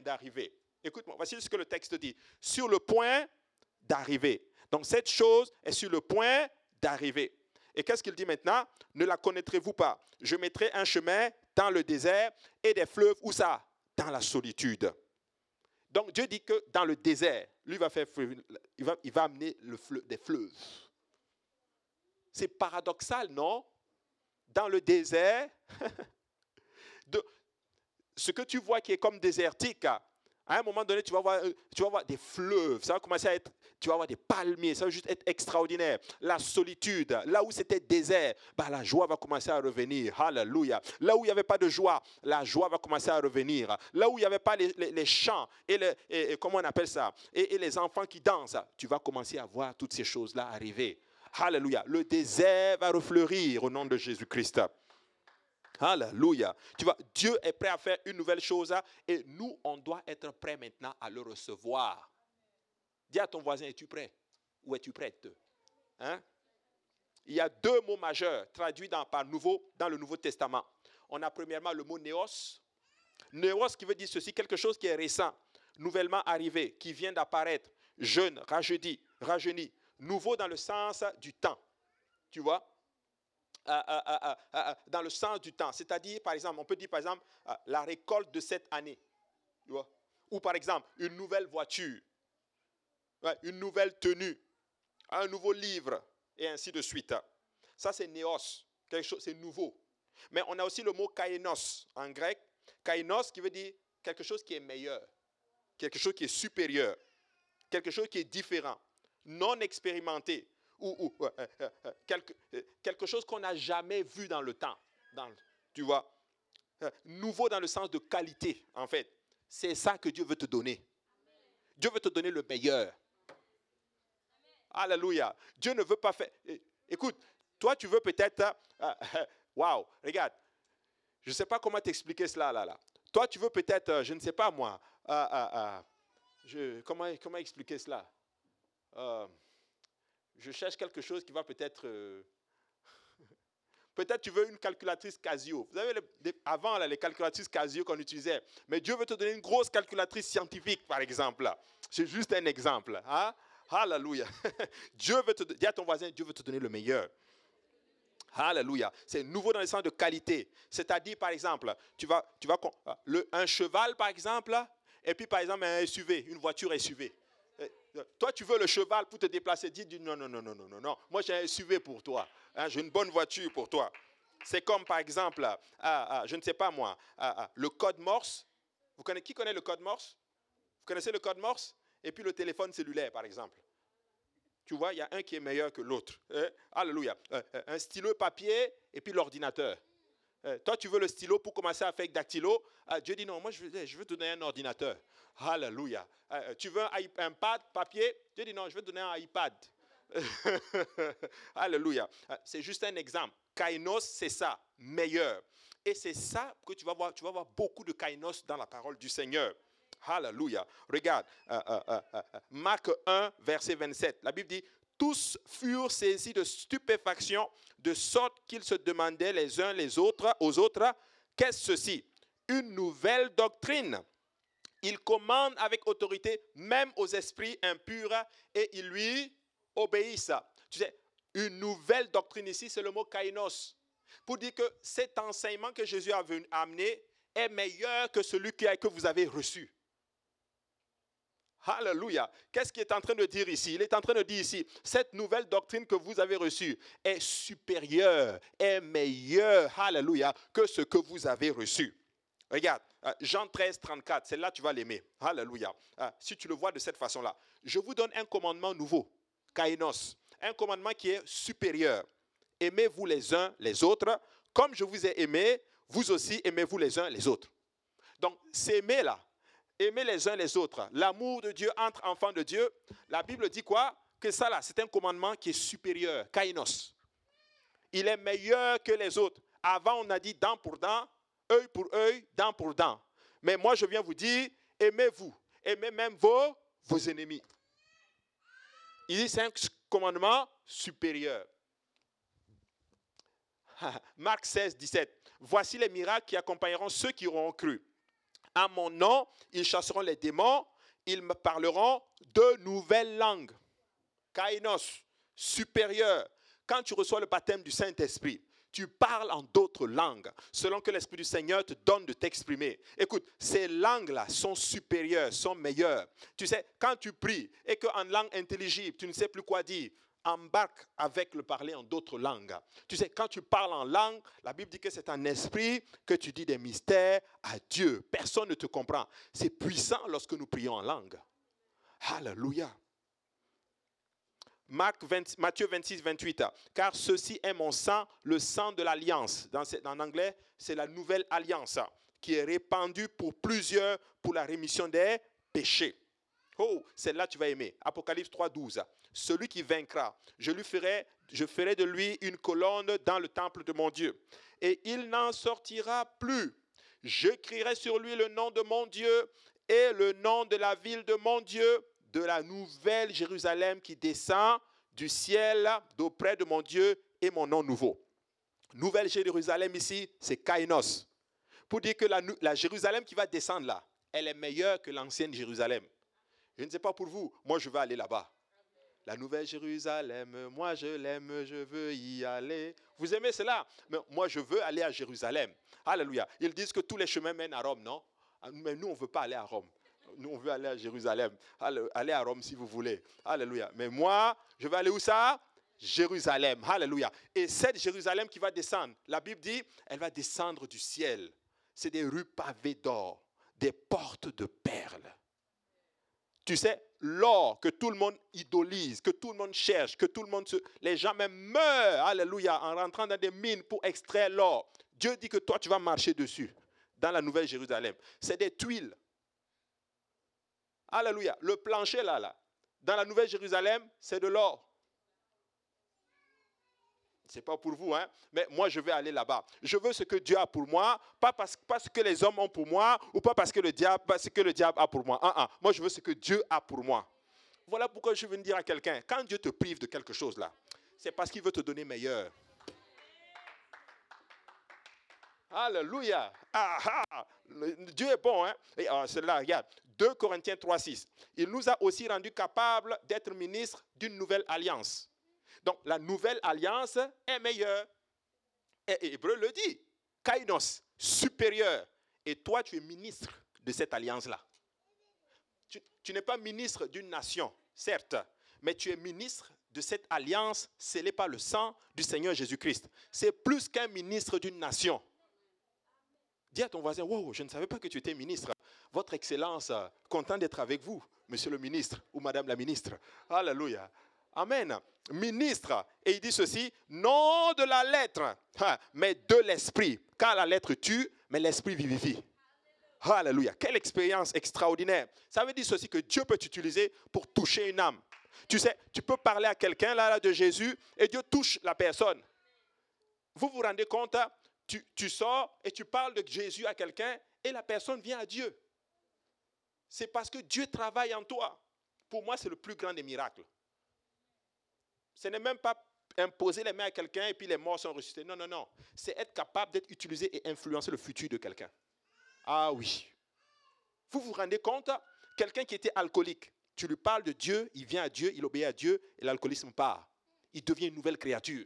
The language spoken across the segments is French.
d'arriver. Écoute-moi, voici ce que le texte dit. Sur le point d'arriver. Donc cette chose est sur le point d'arriver. Et qu'est-ce qu'il dit maintenant? Ne la connaîtrez-vous pas? Je mettrai un chemin dans le désert et des fleuves, où ça? Dans la solitude. Donc Dieu dit que dans le désert, lui va faire, il va, il va amener le des fleuves. C'est paradoxal, non? Dans le désert, de, ce que tu vois qui est comme désertique, à un moment donné, tu vas voir, euh, tu vas voir des fleuves, ça va commencer à être, tu vas voir des palmiers, ça va juste être extraordinaire. La solitude, là où c'était désert, bah, la joie va commencer à revenir. Alléluia. Là où il n'y avait pas de joie, la joie va commencer à revenir. Là où il n'y avait pas les, les, chants et, le, et, comment on appelle ça, et, les enfants qui dansent, tu vas commencer à voir toutes ces choses-là arriver. Alléluia. Le désert va refleurir au nom de Jésus-Christ. Alléluia. Tu vois, Dieu est prêt à faire une nouvelle chose et nous, on doit être prêt maintenant à le recevoir. Dis à ton voisin, es-tu prêt? Ou es-tu prête? Hein? Il y a deux mots majeurs traduits dans, par nouveau, dans le Nouveau Testament. On a premièrement le mot néos. Néos qui veut dire ceci, quelque chose qui est récent, nouvellement arrivé, qui vient d'apparaître, jeune, rajeuni, rajeuni, nouveau dans le sens du temps. Tu vois? Dans le sens du temps. C'est-à-dire, par exemple, on peut dire, par exemple, euh, la récolte de cette année. Ou par exemple, une nouvelle voiture, une nouvelle tenue, un nouveau livre, et ainsi de suite. Ça, c'est néos, quelque chose, c'est nouveau. Mais on a aussi le mot kainos en grec. Kainos qui veut dire quelque chose qui est meilleur, quelque chose qui est supérieur, quelque chose qui est différent, non expérimenté, ou, euh, euh, euh, quelque, quelque, chose qu'on n'a jamais vu dans le temps. Tu vois Nouveau dans le sens de qualité, en fait. C'est ça que Dieu veut te donner. Dieu veut te donner le meilleur. Alléluia. Dieu ne veut pas faire. Écoute, toi, tu veux peut-être. Waouh, wow, regarde. Je ne sais pas comment t'expliquer cela, là, là. Toi, tu veux peut-être, je ne sais pas moi. comment, comment expliquer cela? Je cherche quelque chose qui va peut-être... Euh, peut-être tu veux une calculatrice Casio. Vous savez, avant, les calculatrices Casio qu'on utilisait. Mais Dieu veut te donner une grosse calculatrice scientifique, par exemple. C'est juste un exemple. Hein? Alléluia. Dieu veut te... Dis à ton voisin, Dieu veut te donner le meilleur. Alléluia. C'est nouveau dans le sens de qualité. C'est-à-dire, par exemple, tu vas, tu vas, le, un cheval, par exemple, et puis, par exemple, un SUV, une voiture SUV. Toi, tu veux le cheval pour te déplacer. Dis, non, non, non, non, non, non, non. Moi, j'ai un SUV pour toi. Hein, j'ai une bonne voiture pour toi. C'est comme, par exemple, ah, ah, je ne sais pas moi, ah, le code Morse. Vous qui connaît le code Morse? Vous connaissez le code Morse? Et puis le téléphone cellulaire, par exemple. Tu vois, il y a un qui est meilleur que l'autre. Hein? Alléluia. Euh, euh, un stylo papier et puis l'ordinateur. Euh, toi, tu veux le stylo pour commencer à faire avec dactylo? Euh, Dieu dit non, moi, je veux, je veux te donner un ordinateur. Alléluia. Euh, tu veux un, pad, papier? Dieu dit non, je veux te donner un iPad. Alléluia. c'est juste un exemple. Kainos, c'est ça, meilleur. Et c'est ça que tu vas voir. Tu vas voir beaucoup de kainos dans la parole du Seigneur. Alléluia. Regarde, Marc 1, verset 27. La Bible dit, tous furent saisis de stupéfaction, de sorte qu'ils se demandaient les uns les autres, aux autres, qu'est-ce ceci? Une nouvelle doctrine. Il commande avec autorité même aux esprits impurs et ils lui obéissent. Tu sais, une nouvelle doctrine ici, c'est le mot kainos. Pour dire que cet enseignement que Jésus a amené est meilleur que celui que vous avez reçu. Alléluia. Qu'est-ce qu'il est en train de dire ici? Il est en train de dire ici, cette nouvelle doctrine que vous avez reçue est supérieure, est meilleure, Alléluia, que ce que vous avez reçu. Regarde, euh, Jean 13, 34, celle-là, tu vas l'aimer. Alléluia. Euh, si tu le vois de cette façon-là. Je vous donne un commandement nouveau, Kainos, un commandement qui est supérieur. Aimez-vous les uns les autres, comme je vous ai aimé, vous aussi aimez-vous les uns les autres. Donc, s'aimer là, aimer les uns les autres, l'amour de Dieu entre enfants de Dieu, la Bible dit quoi? Que ça là, c'est un commandement qui est supérieur, kainos. Il est meilleur que les autres. Avant, on a dit dent pour dent, œil pour œil, dent pour dent. Mais moi, je viens vous dire, aimez-vous, aimez même vos, vos ennemis. Il dit c'est un commandement supérieur. Marc 16, 17. Voici les miracles qui accompagneront ceux qui auront cru. À mon nom, ils chasseront les démons, ils me parleront de nouvelles langues. Kainos, supérieur. Quand tu reçois le baptême du Saint-Esprit, tu parles en d'autres langues, selon que l'Esprit du Seigneur te donne de t'exprimer. Écoute, ces langues-là sont supérieures, sont meilleures. Tu sais, quand tu pries et qu'en langue intelligible, tu ne sais plus quoi dire, embarque avec le parler en d'autres langues. Tu sais, quand tu parles en langue, la Bible dit que c'est un esprit que tu dis des mystères à Dieu. Personne ne te comprend. C'est puissant lorsque nous prions en langue. Alléluia. Marc Matthieu 26, 28. Car ceci est mon sang, le sang de l'alliance. Dans, en anglais, c'est la nouvelle alliance qui est répandue pour plusieurs pour la rémission des péchés. Oh, celle-là tu vas aimer. Apocalypse 3, 12. Celui qui vaincra, je lui ferai, je ferai de lui une colonne dans le temple de mon Dieu. Et il n'en sortira plus. J'écrirai sur lui le nom de mon Dieu et le nom de la ville de mon Dieu de la nouvelle Jérusalem qui descend du ciel d'auprès de mon Dieu et mon nom nouveau. Nouvelle Jérusalem ici, c'est Kainos. Pour dire que la, Jérusalem qui va descendre là, elle est meilleure que l'ancienne Jérusalem. Je ne sais pas pour vous, moi je veux aller là-bas. La nouvelle Jérusalem, moi je l'aime, je veux y aller. Vous aimez cela? Mais moi je veux aller à Jérusalem. Alléluia. Ils disent que tous les chemins mènent à Rome, non? Mais nous, on ne veut pas aller à Rome nous, on veut aller à Jérusalem. Allez à Rome si vous voulez. Alléluia. Mais moi, je vais aller où ça? Jérusalem. Alléluia. Et cette Jérusalem qui va descendre, la Bible dit, elle va descendre du ciel. C'est des rues pavées d'or, des portes de perles. Tu sais, l'or que tout le monde idolise, que tout le monde cherche, que tout le monde se... Les gens même meurent, alléluia, en rentrant dans des mines pour extraire l'or. Dieu dit que toi, tu vas marcher dessus, dans la Nouvelle Jérusalem. C'est des tuiles. Alléluia. Le plancher là, là, dans la Nouvelle Jérusalem, c'est de l'or. Ce n'est pas pour vous, hein? mais moi je vais aller là-bas. Je veux ce que Dieu a pour moi, pas parce, que les hommes ont pour moi, ou pas parce que le diable, parce que le diable a pour moi. Moi je veux ce que Dieu a pour moi. Voilà pourquoi je veux dire à quelqu'un, quand Dieu te prive de quelque chose là, c'est parce qu'il veut te donner meilleur. Alléluia. Ah, ah. Dieu est bon. Hein? Ah, c'est là, regarde. 2 Corinthiens 3, 6. Il nous a aussi rendus capables d'être ministres d'une nouvelle alliance. Donc, la nouvelle alliance est meilleure. Et Hébreu le dit. Kainos, supérieur. Et toi, tu es ministre de cette alliance-là. Tu, tu n'es pas ministre d'une nation, certes, mais tu es ministre de cette alliance scellée par le sang du Seigneur Jésus-Christ. C'est plus qu'un ministre d'une nation. Dis à ton voisin, wow, je ne savais pas que tu étais ministre. Votre Excellence, content d'être avec vous, Monsieur le ministre ou Madame la ministre. Alléluia. Amen. Ministre. Et il dit ceci, non de la lettre, hein, mais de l'esprit. Car la lettre tue, mais l'esprit vivifie. Alléluia. Quelle expérience extraordinaire. Ça veut dire ceci que Dieu peut t'utiliser pour toucher une âme. Tu sais, tu peux parler à quelqu'un là, là de Jésus et Dieu touche la personne. Vous vous rendez compte tu, sors et tu parles de Jésus à quelqu'un et la personne vient à Dieu. C'est parce que Dieu travaille en toi. Pour moi, c'est le plus grand des miracles. Ce n'est même pas imposer les mains à quelqu'un et puis les morts sont ressuscités. Non, non, non. C'est être capable d'être utilisé et influencer le futur de quelqu'un. Ah oui. Vous vous rendez compte Quelqu'un qui était alcoolique, tu lui parles de Dieu, il vient à Dieu, il obéit à Dieu et l'alcoolisme part. Il devient une nouvelle créature.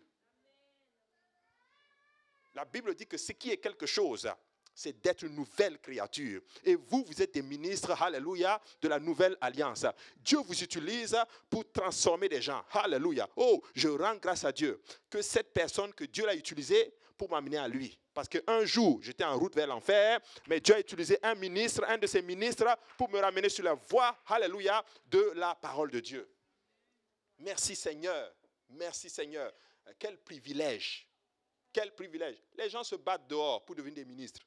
La Bible dit que ce qui est quelque chose, c'est d'être une nouvelle créature. Et vous, vous êtes des ministres, alléluia, de la nouvelle alliance. Dieu vous utilise pour transformer des gens. Alléluia. Oh, je rends grâce à Dieu que cette personne que Dieu l'a utilisée pour m'amener à lui. Parce qu'un jour, j'étais en route vers l'enfer, mais Dieu a utilisé un ministre, un de ses ministres, pour me ramener sur la voie, alléluia, de la parole de Dieu. Merci Seigneur. Merci Seigneur. Quel privilège quel privilège. Les gens se battent dehors pour devenir des ministres.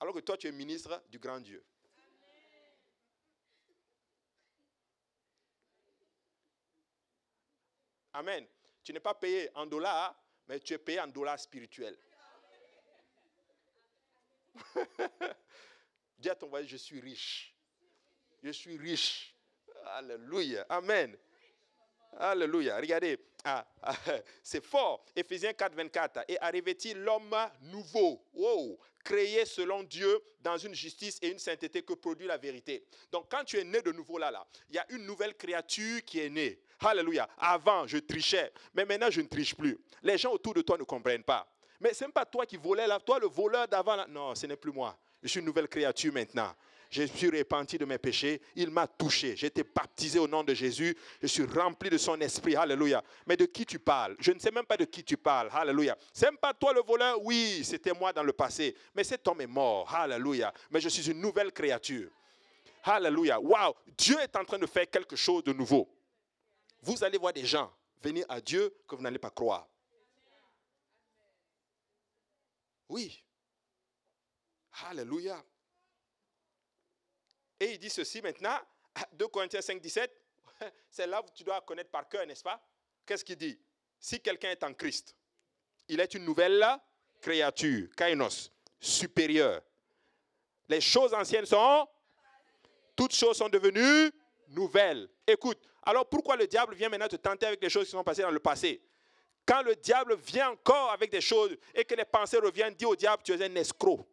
Alors que toi, tu es ministre du grand Dieu. Amen. Tu n'es pas payé en dollars, mais tu es payé en dollars spirituels. Dis à ton voisin, je suis riche. Je suis riche. Alléluia. Amen. Alléluia. Regardez, ah, ah, c'est fort. Éphésiens 4, 24. Et arrivait-il l'homme nouveau? Wow, créé selon Dieu dans une justice et une sainteté que produit la vérité. Donc quand tu es né de nouveau là, là, il y a une nouvelle créature qui est née. Alléluia. Avant, je trichais, mais maintenant, je ne triche plus. Les gens autour de toi ne comprennent pas. Mais ce n'est pas toi qui volais là, toi le voleur d'avant. Non, ce n'est plus moi. Je suis une nouvelle créature maintenant. Je suis repenti de mes péchés. Il m'a touché. J'ai été baptisé au nom de Jésus. Je suis rempli de son esprit. Alléluia. Mais de qui tu parles? Je ne sais même pas de qui tu parles. Alléluia. C'est même pas toi le voleur? Oui, c'était moi dans le passé. Mais cet homme est mort. Alléluia. Mais je suis une nouvelle créature. Alléluia. Waouh. Dieu est en train de faire quelque chose de nouveau. Vous allez voir des gens venir à Dieu que vous n'allez pas croire. Oui. Alléluia. Et il dit ceci maintenant, 2 Corinthiens 5, 17, c'est là où tu dois connaître par cœur, n'est-ce pas? Qu'est-ce qu'il dit? Si quelqu'un est en Christ, il est une nouvelle créature, kainos, supérieure. Les choses anciennes sont, toutes choses sont devenues nouvelles. Écoute, alors pourquoi le diable vient maintenant te tenter avec les choses qui sont passées dans le passé? Quand le diable vient encore avec des choses et que les pensées reviennent, dis au diable, tu es un escroc.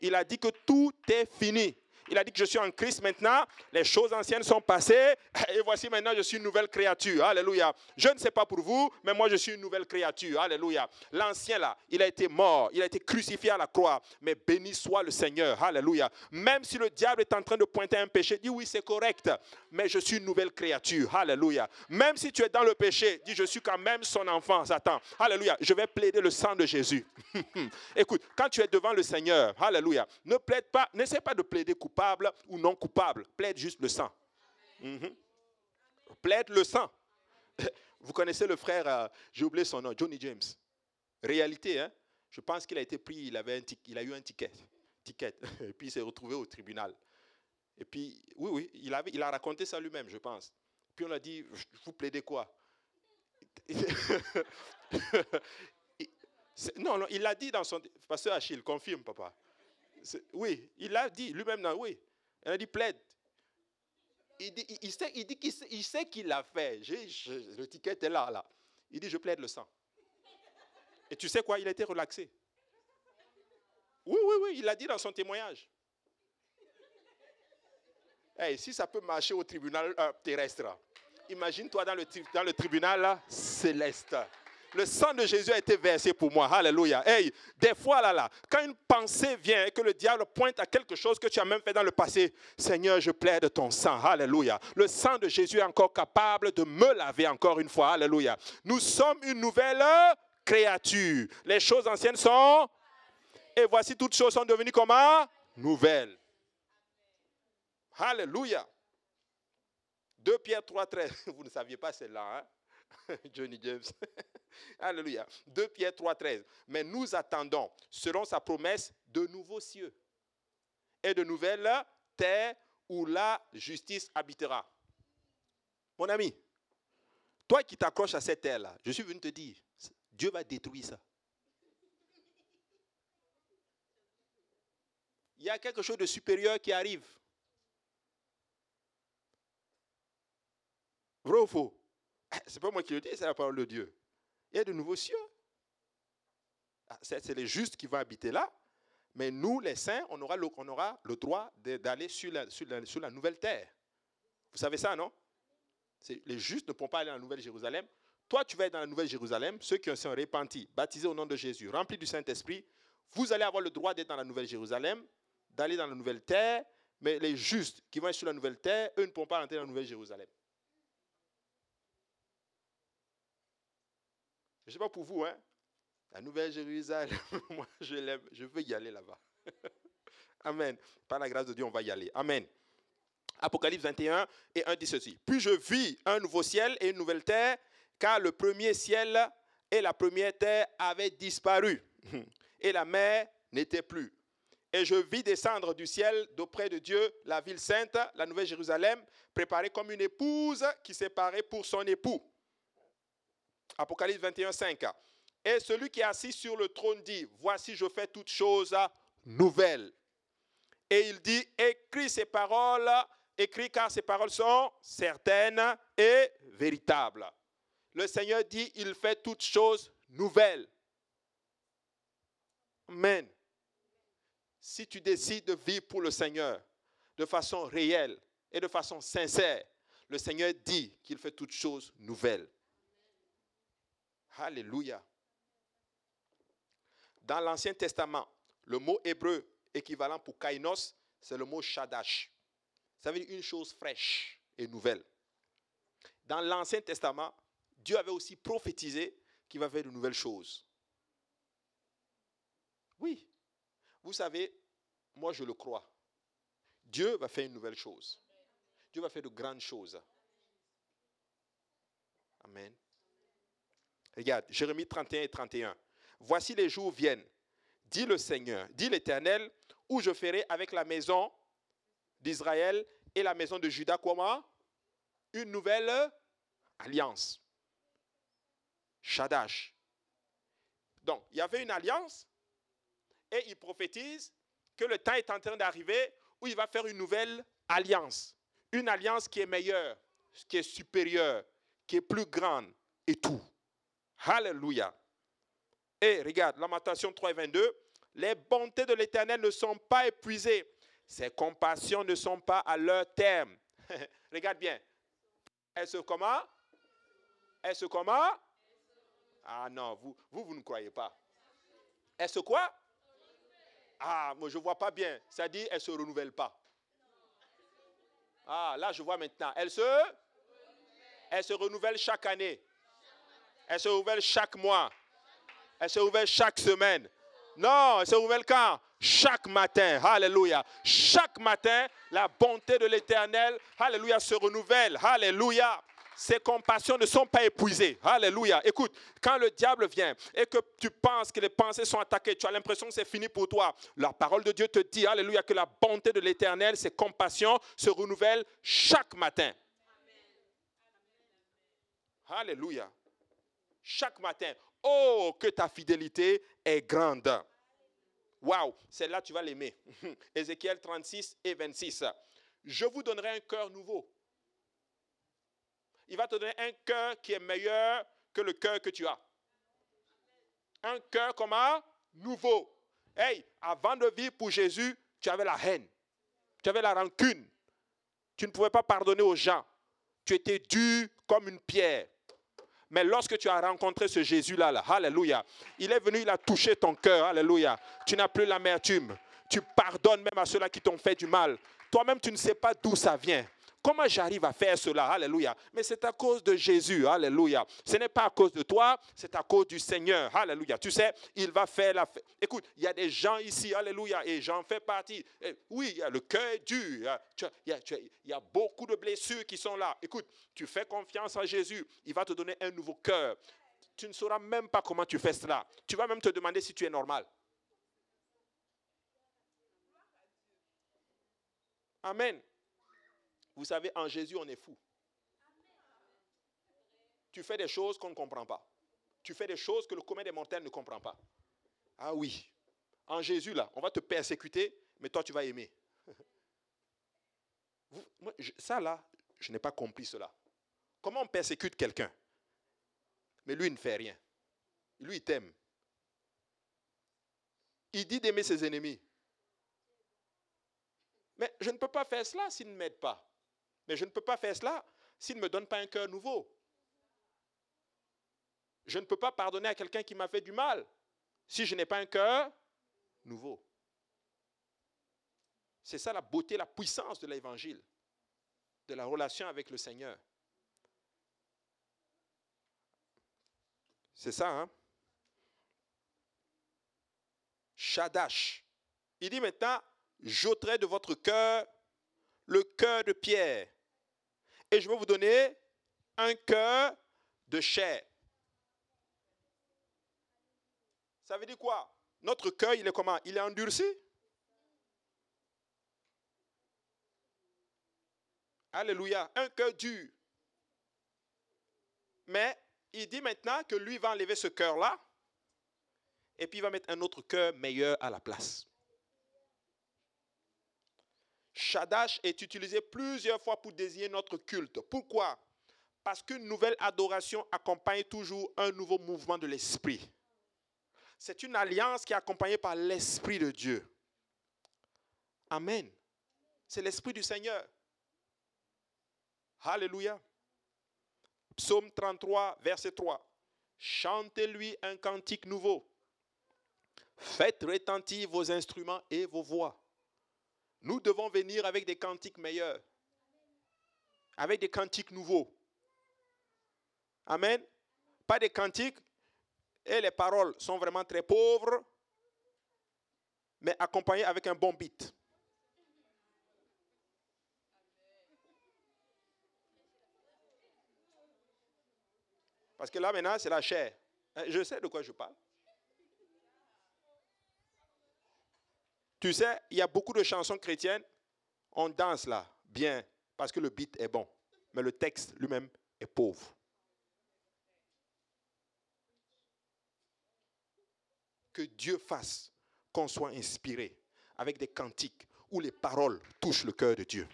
Il a dit que tout est fini. Il a dit que je suis en Christ maintenant, les choses anciennes sont passées et voici maintenant je suis une nouvelle créature. Alléluia. Je ne sais pas pour vous, mais moi je suis une nouvelle créature. Alléluia. L'ancien là, il a été mort, il a été crucifié à la croix, mais béni soit le Seigneur. Alléluia. Même si le diable est en train de pointer un péché, dis oui, c'est correct, mais je suis une nouvelle créature. Alléluia. Même si tu es dans le péché, dis je suis quand même son enfant, Satan. Alléluia. Je vais plaider le sang de Jésus. Écoute, quand tu es devant le Seigneur, Alléluia, ne plaide pas, n'essaie pas de plaider coupable coupable ou non coupable. Plaide juste le sang. Mhm. Plaide le sang. Vous connaissez le frère, euh, j'ai oublié son nom, Johnny James. Réalité, hein? je pense qu'il a été pris, il, avait un il a eu un ticket, ticket, et puis il s'est retrouvé au tribunal. Et puis, oui, oui, il, avait, il a raconté ça lui-même, je pense. Puis on a dit, vous plaidez quoi Non, non, il l'a dit dans son... Pasteur Achille, confirme, papa. Oui, il a dit lui-même, oui. Il a dit plaide. Il, dit, il, sait, il dit qu'il sait, il sait qu'il l'a fait. le ticket est là, là. Il dit, je plaide le sang. Et tu sais quoi, il a été relaxé. Oui, oui, oui, il l'a dit dans son témoignage. Hey, si ça peut marcher au tribunal euh, terrestre, imagine-toi dans le, dans le tribunal céleste le sang de Jésus a été versé pour moi. Alléluia. Hey, des fois, là, là, quand une pensée vient et que le diable pointe à quelque chose que tu as même fait dans le passé, Seigneur, je plaide ton sang. Alléluia. Le sang de Jésus est encore capable de me laver encore une fois. Alléluia. Nous sommes une nouvelle créature. Les choses anciennes sont... Et voici toutes choses sont devenues comment? Nouvelles. Alléluia. 2 Pierre 3, 13. Vous ne saviez pas celle-là, hein? Johnny James. Alléluia. 2 Pierre 3, 13. Mais nous attendons, selon sa promesse, de nouveaux cieux et de nouvelles terres où la justice habitera. Mon ami, toi qui t'accroches à cette terre-là, je suis venu te dire, Dieu va détruire ça. Il y a quelque chose de supérieur qui arrive. Vrai ou faux? C'est pas moi qui le dis, c'est la parole de Dieu. Il y a de nouveaux cieux. Ah, c'est les justes qui vont habiter là. Mais nous, les saints, on aura le, aura le droit d'aller sur la, nouvelle terre. Vous savez ça, non? Les justes ne pourront pas aller dans la Nouvelle Jérusalem. Toi, tu vas être dans la Nouvelle Jérusalem, ceux qui sont repentis, baptisés au nom de Jésus, remplis du Saint-Esprit. Vous allez avoir le droit d'être dans la Nouvelle Jérusalem, d'aller dans la Nouvelle Terre. Mais les justes qui vont être sur la Nouvelle Terre, eux ne pourront pas entrer dans la Nouvelle Jérusalem. Je ne sais pas pour vous, hein? La Nouvelle Jérusalem, moi je l'aime, je veux y aller là-bas. Amen. Par la grâce de Dieu, on va y aller. Amen. Apocalypse 21 et 1 dit ceci. Puis je vis un nouveau ciel et une nouvelle terre, car le premier ciel et la première terre avaient disparu, et la mer n'était plus. Et je vis descendre du ciel d'auprès de Dieu la ville sainte, la nouvelle Jérusalem, préparée comme une épouse qui s'est parée pour son époux. Apocalypse 21, 5. Et celui qui est assis sur le trône dit, voici je fais toutes choses nouvelles. Et il dit, écris ces paroles, écris car ces paroles sont certaines et véritables. Le Seigneur dit, il fait toutes choses nouvelles. Amen. si tu décides de vivre pour le Seigneur de façon réelle et de façon sincère, le Seigneur dit qu'il fait toutes choses nouvelles. Alléluia. Dans l'Ancien Testament, le mot hébreu équivalent pour kainos, c'est le mot shadash. Ça veut dire une chose fraîche et nouvelle. Dans l'Ancien Testament, Dieu avait aussi prophétisé qu'il va faire de nouvelles choses. Oui. Vous savez, moi je le crois. Dieu va faire une nouvelle chose. Dieu va faire de grandes choses. Amen. Regarde, Jérémie 31 et 31. Voici les jours viennent, dit le Seigneur, dit l'Éternel, où je ferai avec la maison d'Israël et la maison de Judas comment? Une nouvelle alliance. Shadash. Donc, il y avait une alliance et il prophétise que le temps est en train d'arriver où il va faire une nouvelle alliance. Une alliance qui est meilleure, qui est supérieure, qui est plus grande et tout. Alléluia. Et regarde, Lamentation 3 22, les bontés de l'Éternel ne sont pas épuisées, ses compassions ne sont pas à leur terme. regarde bien. Est-ce comment? Est-ce comment? Ah non, vous, vous, vous ne croyez pas. Est-ce quoi? Ah, moi je ne vois pas bien. Ça dit, elle ne se renouvelle pas. Ah, là je vois maintenant. Elle se, elle se renouvelle chaque année. Elle se renouvelle chaque mois. Elle se renouvelle chaque semaine. Non, elle se renouvelle quand? Chaque matin. Alléluia. Chaque matin, la bonté de l'Éternel, Alléluia, se renouvelle. Alléluia. Ses compassions ne sont pas épuisées. Alléluia. Écoute, quand le diable vient et que tu penses que les pensées sont attaquées, tu as l'impression que c'est fini pour toi. La parole de Dieu te dit, Alléluia, que la bonté de l'Éternel, ses compassions se renouvellent chaque matin. Alléluia. Chaque matin. Oh, que ta fidélité est grande. Waouh, celle-là, tu vas l'aimer. Ézéchiel 36 et 26. Je vous donnerai un cœur nouveau. Il va te donner un cœur qui est meilleur que le cœur que tu as. Un cœur comment Nouveau. Hey, avant de vivre pour Jésus, tu avais la haine. Tu avais la rancune. Tu ne pouvais pas pardonner aux gens. Tu étais dur comme une pierre. Mais lorsque tu as rencontré ce Jésus-là, là, Alléluia, il est venu, il a touché ton cœur, Alléluia. Tu n'as plus l'amertume. Tu pardonnes même à ceux-là qui t'ont fait du mal. Toi-même, tu ne sais pas d'où ça vient. Comment j'arrive à faire cela? Alléluia. Mais c'est à cause de Jésus. Alléluia. Ce n'est pas à cause de toi, c'est à cause du Seigneur. Alléluia. Tu sais, il va faire la fête. Écoute, il y a des gens ici. Alléluia. Et j'en fais partie. oui, le cœur dur. Il y, a, beaucoup de blessures qui sont là. Écoute, tu fais confiance en Jésus. Il va te donner un nouveau cœur. Tu ne sauras même pas comment tu fais cela. Tu vas même te demander si tu es normal. Amen. Vous savez, en Jésus, on est fou. Tu fais des choses qu'on ne comprend pas. Tu fais des choses que le commun des mortels ne comprend pas. Ah oui. En Jésus, là, on va te persécuter, mais toi, tu vas aimer. ça, là, je n'ai pas compris cela. Comment on persécute quelqu'un? Mais lui, il ne fait rien. Lui, il t'aime. Il dit d'aimer ses ennemis. Mais je ne peux pas faire cela s'il ne m'aide pas. Mais je ne peux pas faire cela s'il ne me donne pas un cœur nouveau. Je ne peux pas pardonner à quelqu'un qui m'a fait du mal si je n'ai pas un cœur nouveau. C'est ça la beauté, la puissance de l'évangile, de la relation avec le Seigneur. C'est ça, hein? Shadash. Il dit maintenant, j'ôterai de votre cœur le cœur de pierre et je vais vous donner un cœur de chair. Ça veut dire quoi? Notre cœur, il est comment? Il est endurci? Alléluia. Un cœur dur. Mais il dit maintenant que lui va enlever ce cœur-là et puis il va mettre un autre cœur meilleur à la place. Shadash est utilisé plusieurs fois pour désigner notre culte. Pourquoi? Parce qu'une nouvelle adoration accompagne toujours un nouveau mouvement de l'esprit. C'est une alliance qui est accompagnée par l'esprit de Dieu. Amen. C'est l'Esprit du Seigneur. Alléluia. Psaume 33, verset 3. Chantez-lui un cantique nouveau. Faites retentir vos instruments et vos voix. Nous devons venir avec des cantiques meilleurs, avec des cantiques nouveaux. Amen. Pas des cantiques et les paroles sont vraiment très pauvres, mais accompagnées avec un bon beat. Parce que là maintenant, c'est la chair. Hein, je sais de quoi je parle. Tu sais, il y a beaucoup de chansons chrétiennes, on danse là, bien, parce que le beat est bon. Mais le texte lui-même est pauvre. Que Dieu fasse qu'on soit inspiré avec des cantiques où les paroles touchent le cœur de Dieu.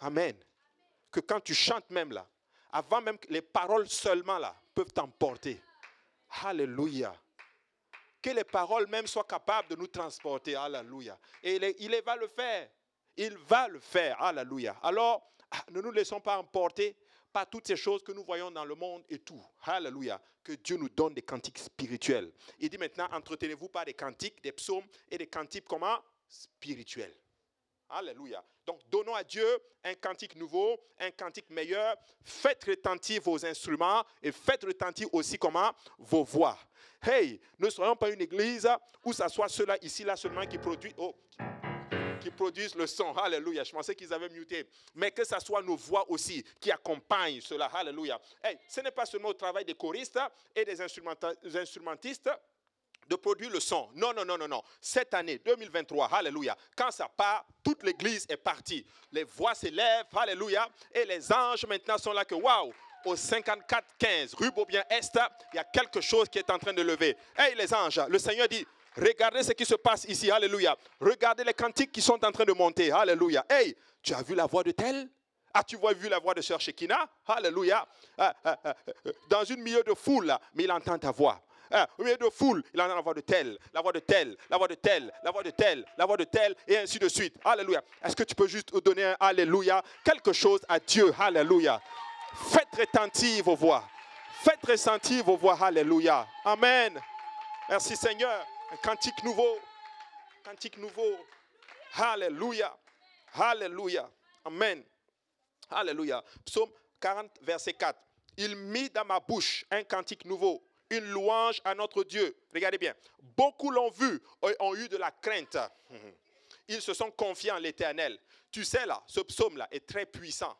Amen. Que quand tu chantes même là, avant même que les paroles seulement là peuvent t'emporter. Alléluia que les paroles même soient capables de nous transporter. Alléluia. Et il, va le faire. Il va le faire. Alléluia. Alors, ah, ne nous laissons pas emporter par toutes ces choses que nous voyons dans le monde et tout. Alléluia. Que Dieu nous donne des cantiques spirituels. Il dit maintenant, entretenez-vous par des cantiques, des psaumes et des cantiques comment? Spirituels. Alléluia. Donc, donnons à Dieu un cantique nouveau, un cantique meilleur. Faites retentir vos instruments et faites retentir aussi comment? Vos voix. Hey, ne soyons pas une église où ça soit ceux-là ici, là seulement qui produisent, oh, qui produisent le son. Alléluia. Je pensais qu'ils avaient muté. Mais que ce soit nos voix aussi qui accompagnent cela. Alléluia. Hey, ce n'est pas seulement au travail des choristes et des instrumentistes de produire le son. Non, non, non, non, non. Cette année, 2023, Alléluia, quand ça part, toute l'église est partie. Les voix s'élèvent, Alléluia, et les anges maintenant sont là que, waouh, au 54-15, rue Beaubien-Est, il y a quelque chose qui est en train de lever. Hey les anges, le Seigneur dit, regardez ce qui se passe ici, alléluia. Regardez les cantiques qui sont en train de monter, alléluia. Hey, tu as vu la voix de tel? As-tu vu la voix de Sœur Shekina Alléluia. Ah, ah, ah, dans une milieu de foule, mais il entend ta voix. Au milieu de foule, il entend la voix de tel, la voix de tel, la voix de tel, la voix de tel, la voix de tel, et ainsi de suite. Alléluia. Est-ce que tu peux juste donner un Alléluia, quelque chose à Dieu? Alléluia. Faites retentir vos voix. Faites ressentir vos voix. Alléluia. Amen. Merci Seigneur. Un cantique nouveau. Cantique nouveau. Alléluia. Alléluia. Amen. Alléluia. Psaume 40, verset 4. Il mit dans ma bouche un cantique nouveau, une louange à notre Dieu. Regardez bien. Beaucoup l'ont vu, ont eu de la crainte. Ils se sont confiés en l'Éternel. Tu sais là, ce psaume-là est très puissant.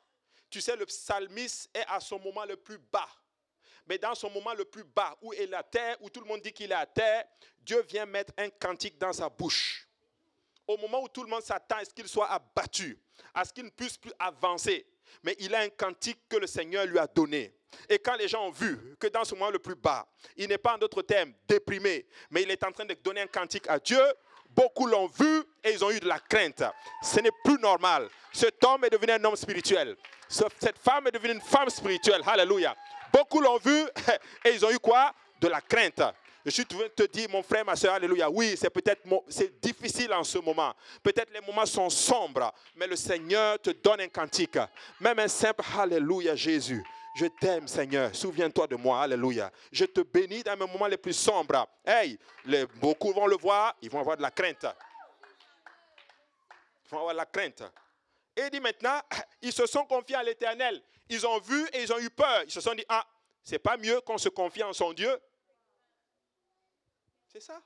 Tu sais, le psalmiste est à son moment le plus bas. Mais dans son moment le plus bas, où est à terre, où tout le monde dit qu'il est à terre, Dieu vient mettre un cantique dans sa bouche. Au moment où tout le monde s'attend à ce qu'il soit abattu, à ce qu'il ne puisse plus avancer. Mais il a un cantique que le Seigneur lui a donné. Et quand les gens ont vu que dans ce moment le plus bas, il n'est pas en d'autres termes déprimé, mais il est en train de donner un cantique à Dieu, beaucoup l'ont vu et ils ont eu de la crainte. Ce n'est plus normal. Cet homme est devenu un homme spirituel. Cette femme est devenue une femme spirituelle. Alléluia. Beaucoup l'ont vu et ils ont eu quoi? De la crainte. Je suis de te dire, mon frère, ma soeur, alléluia. Oui, c'est peut-être c'est difficile en ce moment. Peut-être les moments sont sombres, mais le Seigneur te donne un cantique. Même un simple Alléluia, Jésus. Je t'aime, Seigneur. Souviens-toi de moi. Alléluia. Je te bénis dans mes moments les plus sombres. Hey, les, beaucoup vont le voir, ils vont avoir de la crainte. Ils vont avoir de la crainte. Et il dit maintenant, ils se sont confiés à l'Éternel. Ils ont vu et ils ont eu peur. Ils se sont dit, ah, c'est pas mieux qu'on se confie en son Dieu. C'est ça.